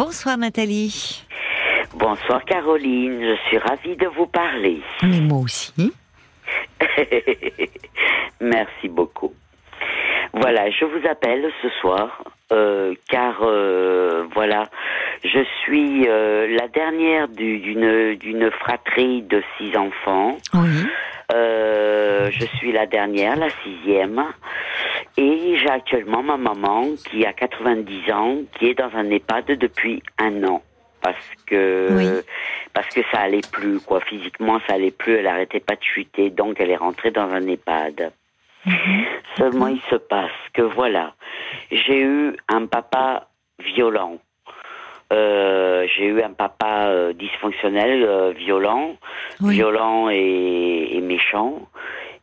Bonsoir Nathalie. Bonsoir Caroline, je suis ravie de vous parler. Mais moi aussi. Merci beaucoup. Voilà, je vous appelle ce soir euh, car euh, voilà, je suis euh, la dernière d'une d'une fratrie de six enfants. Oui. je suis la dernière, la sixième, et j'ai actuellement ma maman qui a 90 ans, qui est dans un EHPAD depuis un an. Parce que parce que ça allait plus quoi. Physiquement ça allait plus. Elle arrêtait pas de chuter donc elle est rentrée dans un EHPAD. Mhm. seulement il se passe que voilà j'ai eu un papa violent. Euh, j'ai eu un papa euh, dysfonctionnel euh, violent. Violent et, et, méchant.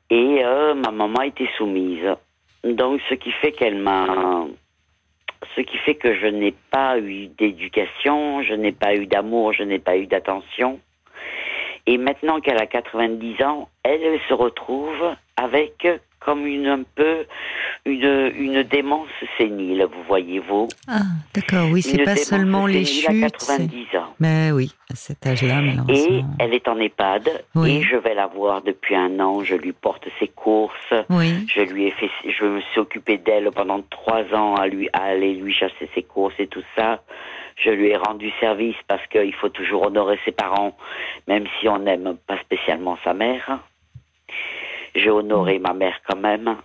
Et ma maman était soumise donc ce qui fait qu'elle m'a ce qui fait que je n'ai pas eu d'éducation, je n'ai pas eu d'amour, je n'ai pas eu d'attention. Et maintenant qu'elle a 90 ans, elle se retrouve avec comme une un peu une, une démence sénile, vous voyez-vous. Ah, d'accord, oui, c'est pas seulement les chutes. À 90 ans. Mais oui, à cet âge-là, Et elle est en EHPAD, et je vais la voir depuis un an, je lui porte ses courses, oui. je lui ai fait, je me suis occupée d'elle pendant trois ans à lui, à aller lui chercher ses courses et tout ça. Je lui ai rendu service parce qu'il faut toujours honorer ses parents, même si on n'aime pas spécialement sa mère. J'ai honoré ma mère quand même.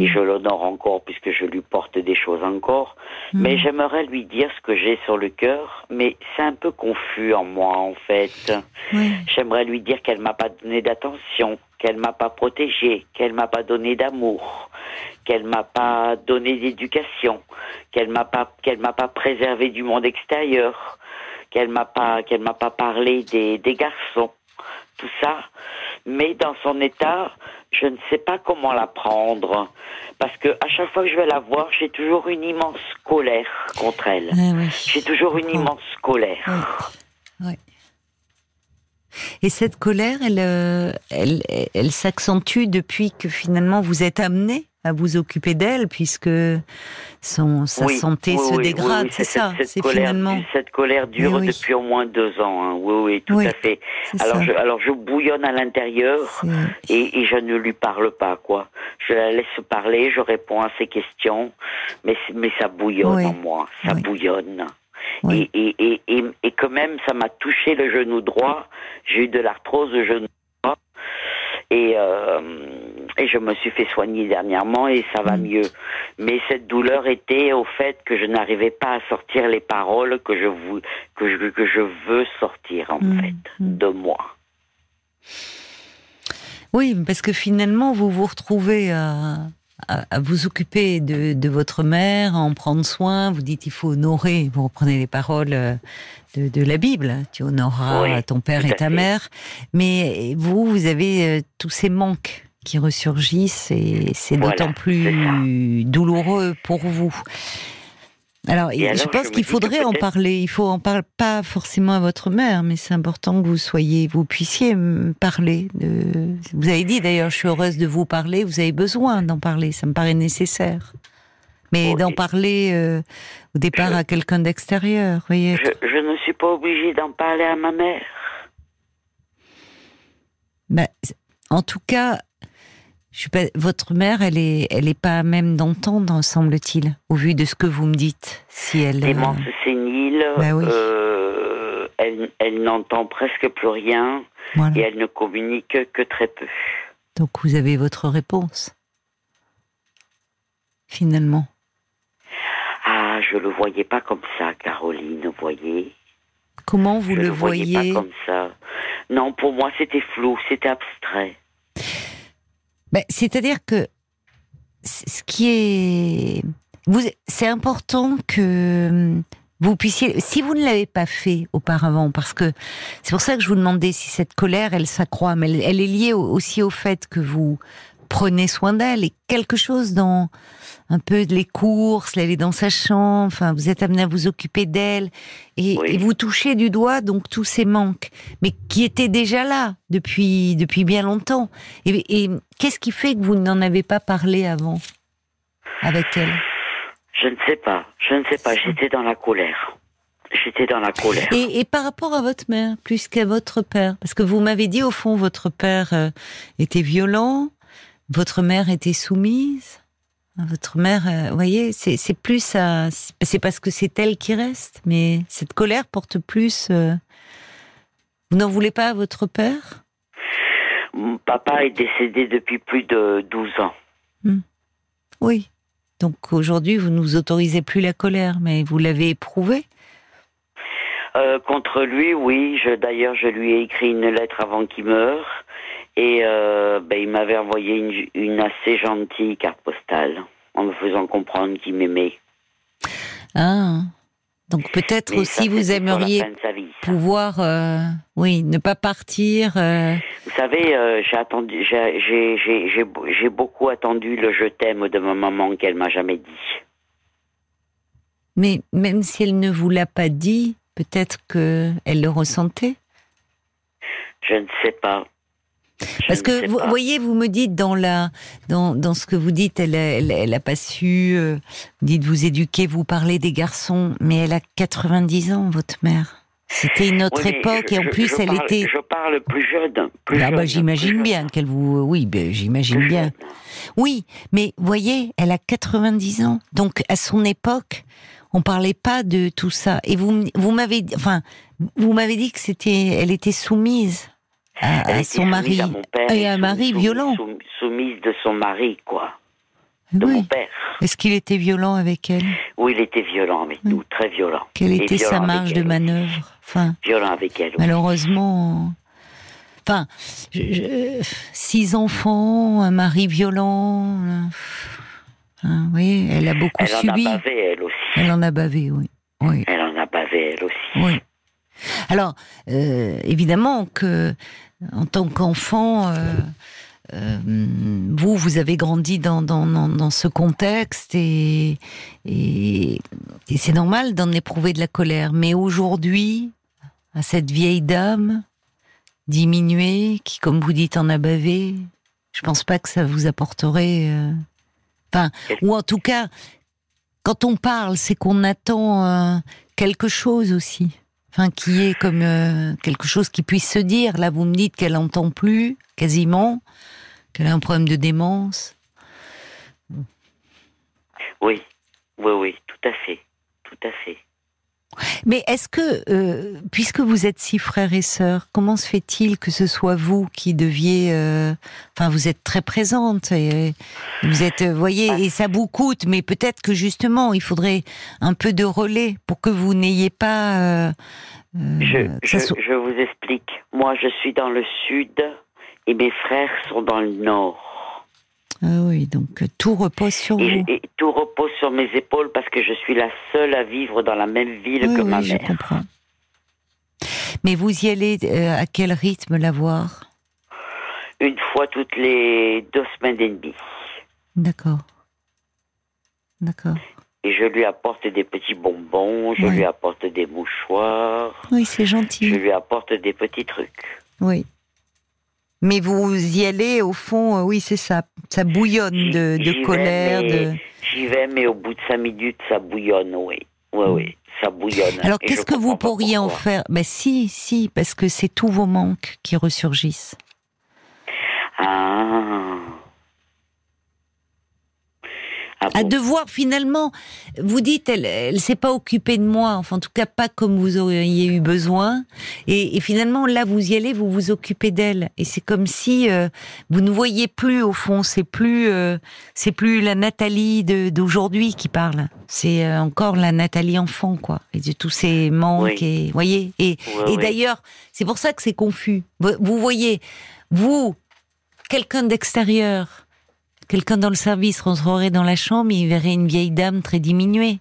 Et je l'honore encore puisque je lui porte des choses encore. Mais j'aimerais lui dire ce que j'ai sur le cœur, mais c'est un peu confus en moi en fait. J'aimerais lui dire qu'elle m'a pas donné d'attention, qu'elle m'a pas protégée, qu'elle m'a pas donné d'amour, qu'elle m'a pas donné d'éducation, qu'elle m'a pas qu'elle m'a pas préservé du monde extérieur, qu'elle m'a pas qu'elle m'a pas parlé des, des garçons. Tout ça, mais dans son état, je ne sais pas comment la prendre. Parce que à chaque fois que je vais la voir, j'ai toujours une immense colère contre elle. Eh j'ai toujours une immense colère. Oui. Et cette colère, elle, euh, elle, elle s'accentue depuis que finalement vous êtes amené à vous occuper d'elle, puisque son, sa santé se dégrade, c'est ça, c'est finalement. Cette colère dure depuis au moins deux ans, hein. oui, oui, tout à fait. Alors je, alors je bouillonne à l'intérieur et, et, je ne lui parle pas, quoi. Je la laisse parler, je réponds à ses questions, mais, mais ça bouillonne en moi, ça bouillonne. Et, et, et, et, et quand même, ça m'a touché le genou droit. J'ai eu de l'arthrose au genou droit. Et, euh, et je me suis fait soigner dernièrement et ça va mm. mieux. Mais cette douleur était au fait que je n'arrivais pas à sortir les paroles que je, vous, que je, que je veux sortir en mm. fait de moi. Oui, parce que finalement, vous vous retrouvez à, à, vous occuper de, de, votre mère, à en prendre soin. Vous dites il faut honorer. Vous reprenez les paroles euh, de, de la Bible. Tu honoreras ton père et ta mère. Mais vous, vous avez euh, tous ces manques qui ressurgissent et c'est d'autant plus douloureux pour vous. Alors, je pense qu'il faudrait en parler. Il faut en parler pas forcément à votre mère, mais c'est important que vous soyez, vous puissiez parler. De... Vous avez dit d'ailleurs, je suis heureuse de vous parler. Vous avez besoin d'en parler. Ça me paraît nécessaire. Mais d'en parler euh, au départ à quelqu'un d'extérieur, voyez. Je, ne suis pas obligée d'en parler à ma mère. Ben, en tout cas, je pas, votre mère, elle est, elle est pas même d'entendre, semble-t-il, au vu de ce que vous me dites. Si elle démence euh... sénile, bah euh, elle, elle n'entend presque plus rien et elle ne communique que très peu. Donc vous avez votre réponse, finalement. Ah, je le voyais pas comme ça, Caroline, vous voyez. Comment vous le, le voyez pas comme ça. Non, pour moi, c'était flou, c'était abstrait. Ben, c'est-à-dire que ce qui est. C'est important que hum, vous puissiez, si vous ne l'avez pas fait auparavant, parce que c'est pour ça que je vous demandais si cette colère, elle s'accroît, mais elle, est liée aussi au fait que vous prenez soin d'elle et quelque chose dans un peu les courses, elle est dans sa chambre, enfin, vous êtes amené à vous occuper d'elle et, vous touchez du doigt donc tous ces manques, mais qui étaient déjà là depuis depuis bien longtemps. Et, qu'est-ce qui fait que vous n'en avez pas parlé avant avec elle? Je ne sais pas, je ne sais pas. J'étais dans la colère. J'étais dans la colère. Et, et, par rapport à votre mère, plus qu'à votre père, parce que vous m'avez dit au fond, votre père euh, était violent, votre mère était soumise? Votre mère, euh, vous voyez, c'est plus ça. C'est parce que c'est elle qui reste, mais cette colère porte plus. Euh, vous n'en voulez pas à votre père? Papa est décédé depuis plus de 12 ans. Hmm. Oui. Donc aujourd'hui, vous nous autorisez plus la colère, mais vous l'avez éprouvé euh, contre lui, oui. D'ailleurs, je lui ai écrit une lettre avant qu'il meure. Et euh, ben, il m'avait envoyé une, une, assez gentille carte postale en me faisant comprendre qu'il m'aimait. Ah, donc peut-être aussi vous aimeriez pouvoir, euh, oui, ne pas partir. Euh... Vous savez, j'ai attendu, j'ai beaucoup attendu le je t'aime de ma maman qu'elle m'a jamais dit. Mais même si elle ne vous l'a pas dit, Peut-être qu'elle le ressentait Je ne sais pas. Parce que vous voyez, vous me dites dans la dans, dans ce que vous dites, elle elle, elle a pas su. Euh, vous dites vous éduquer, vous parlez des garçons, mais elle a 90 ans, votre mère. C'était une autre époque et en plus elle était. Je parle plus jeune. Plus ah bah j'imagine bien qu'elle vous. Oui, ben, j'imagine bien. Oui, mais voyez, elle a 90 ans, donc à son époque, on parlait pas de tout ça. Et vous, vous m'avez, enfin, vous m'avez dit que c'était, elle était soumise à, son mari et à un mari violent. soumise de son mari, quoi. De mon père. Est-ce qu'il était violent avec elle? Oui, il était violent avec nous, très violent. Quelle était sa marge de manœuvre? Enfin, violent avec elle. Malheureusement, enfin, six enfants, un mari violent. Hein, oui, elle a beaucoup subi. Elle en a bavé, elle aussi. Elle en a bavé, oui. oui. Elle en a bavé, elle aussi. Oui. Alors, euh, évidemment que, en tant qu'enfant, euh, euh, vous, vous avez grandi dans, dans, dans, ce contexte et, et, et c'est normal d'en éprouver de la colère. Mais aujourd'hui, à cette vieille dame diminuée, qui, comme vous dites, en a bavé, je pense pas que ça vous apporterait ou en tout cas, quand on parle, c'est qu'on attend euh, quelque chose aussi. Enfin, qui est comme euh, quelque chose qui puisse se dire. Là, vous me dites qu'elle n'entend plus, quasiment, qu'elle a un problème de démence. Oui, oui, oui, tout à fait, tout à fait. Mais est-ce que, euh, puisque vous êtes six frères et sœurs, comment se fait-il que ce soit vous qui deviez, euh, enfin, vous êtes très présente et vous êtes, vous voyez, et ça vous coûte, mais peut-être que justement, il faudrait un peu de relais pour que vous n'ayez pas. Euh, je, je vous explique. Moi, je suis dans le sud et mes frères sont dans le nord. Ah oui, donc euh, tout repose sur vous. Et tout repose sur mes épaules parce que je suis la seule à vivre dans la même ville que ma mère. Je comprends. Mais vous y allez euh, à quel rythme la voir? Une fois toutes les deux semaines et demie. D'accord. D'accord. Et je lui apporte des petits bonbons, je lui apporte des mouchoirs. Oui, c'est gentil. Je lui apporte des petits trucs. Oui. Mais vous y allez, au fond, euh, oui, c'est ça. Ça bouillonne de, de colère. J'y vais, mais au bout de cinq minutes, ça bouillonne, oui. Oui, oui, ça bouillonne. Alors, qu'est-ce que vous pourriez en faire? Ben si, si, parce que c'est tous vos manques qui ressurgissent. Ah à ah devoir finalement, vous dites, elle, elle s'est pas occupée de moi, enfin en tout cas pas comme vous auriez eu besoin. Et, finalement là, vous y allez, vous vous occupez d'elle, et c'est comme si euh, vous ne voyez plus au fond, c'est plus, euh, c'est plus la Nathalie d'aujourd'hui qui parle, c'est euh, encore la Nathalie enfant quoi, et de tous ces manques, et voyez. Et, et d'ailleurs, c'est pour ça que c'est confus. vous voyez, vous, quelqu'un d'extérieur Quelqu'un dans le service rentrerait dans la chambre, il verrait une vieille dame très diminuée.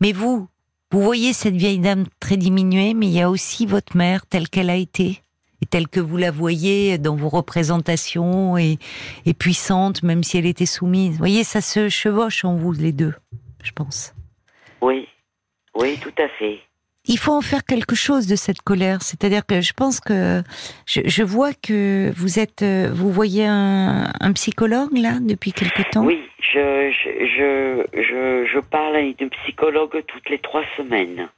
Mais vous, vous voyez cette vieille dame très diminuée, mais il y a aussi votre mère telle qu'elle a été et telle que vous la voyez dans vos représentations et, et puissante, même si elle était soumise. Vous voyez, ça se chevauche en vous les deux, je pense. Oui, oui, tout à fait il faut en faire quelque chose de cette colère. C'est-à-dire que je pense que je, vois que vous êtes, euh, vous voyez un, psychologue là depuis quelque temps? Oui, je, je, je, je parle à une psychologue toutes les trois semaines.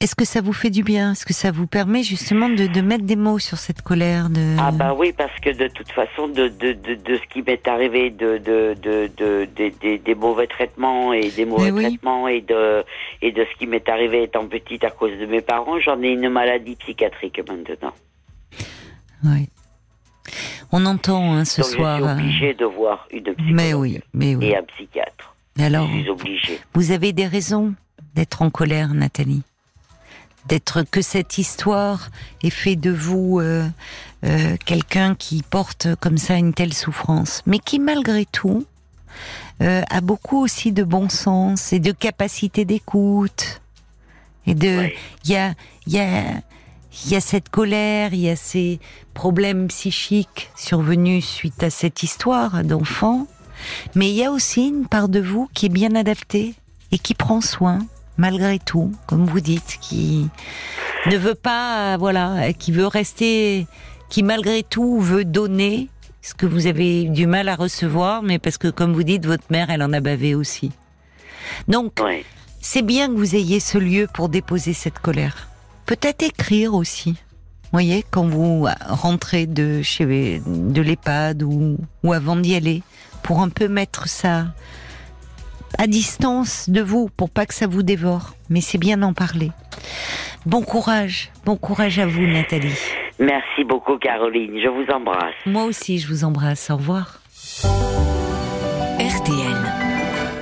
Est-ce que ça vous fait du bien? Est-ce que ça vous permet justement de, de, mettre des mots sur cette colère de... Ah bah oui, parce que de toute façon, de, de, de, de ce qui m'est arrivé, de, de, de, de, de- des mauvais traitements et des mauvais oui. traitements et de, et de ce qui m'est arrivé étant petite à cause de mes parents, j'en ai une maladie psychiatrique maintenant. Oui. On entend hein, ce Donc soir. je suis euh, obligée de voir une psychologue Mais oui, mais oui. et un psychiatre. Alors, Je suis obligée. vous avez des raisons d'être en colère, Nathalie? D'être que cette histoire ait fait de vous euh, euh, quelqu'un qui porte comme ça une telle souffrance, mais qui malgré tout euh, a beaucoup aussi de bon sens et de capacité d'écoute. Et de, il y a, il y a, il y a cette colère, il y a ces problèmes psychiques survenus suite à cette histoire d'enfant, mais il y a aussi une part de vous qui est bien adaptée et qui prend soin, malgré tout, comme vous dites, qui ne veut pas, euh, voilà, qui veut rester, qui malgré tout veut donner ce que vous avez du mal à recevoir, mais parce que, comme vous dites, votre mère, elle en a bavé aussi. Donc, c'est bien que vous ayez ce lieu pour déposer cette colère. Peut-être écrire aussi. Vous voyez, quand vous rentrez de chez de l'EHPAD ou, ou avant d'y aller, pour un peu mettre ça à distance de vous, pour pas que ça vous dévore. Mais c'est bien d'en parler. Bon courage, bon courage à vous, Nathalie. Merci beaucoup, Caroline. Je vous embrasse. Moi aussi, je vous embrasse. Au revoir.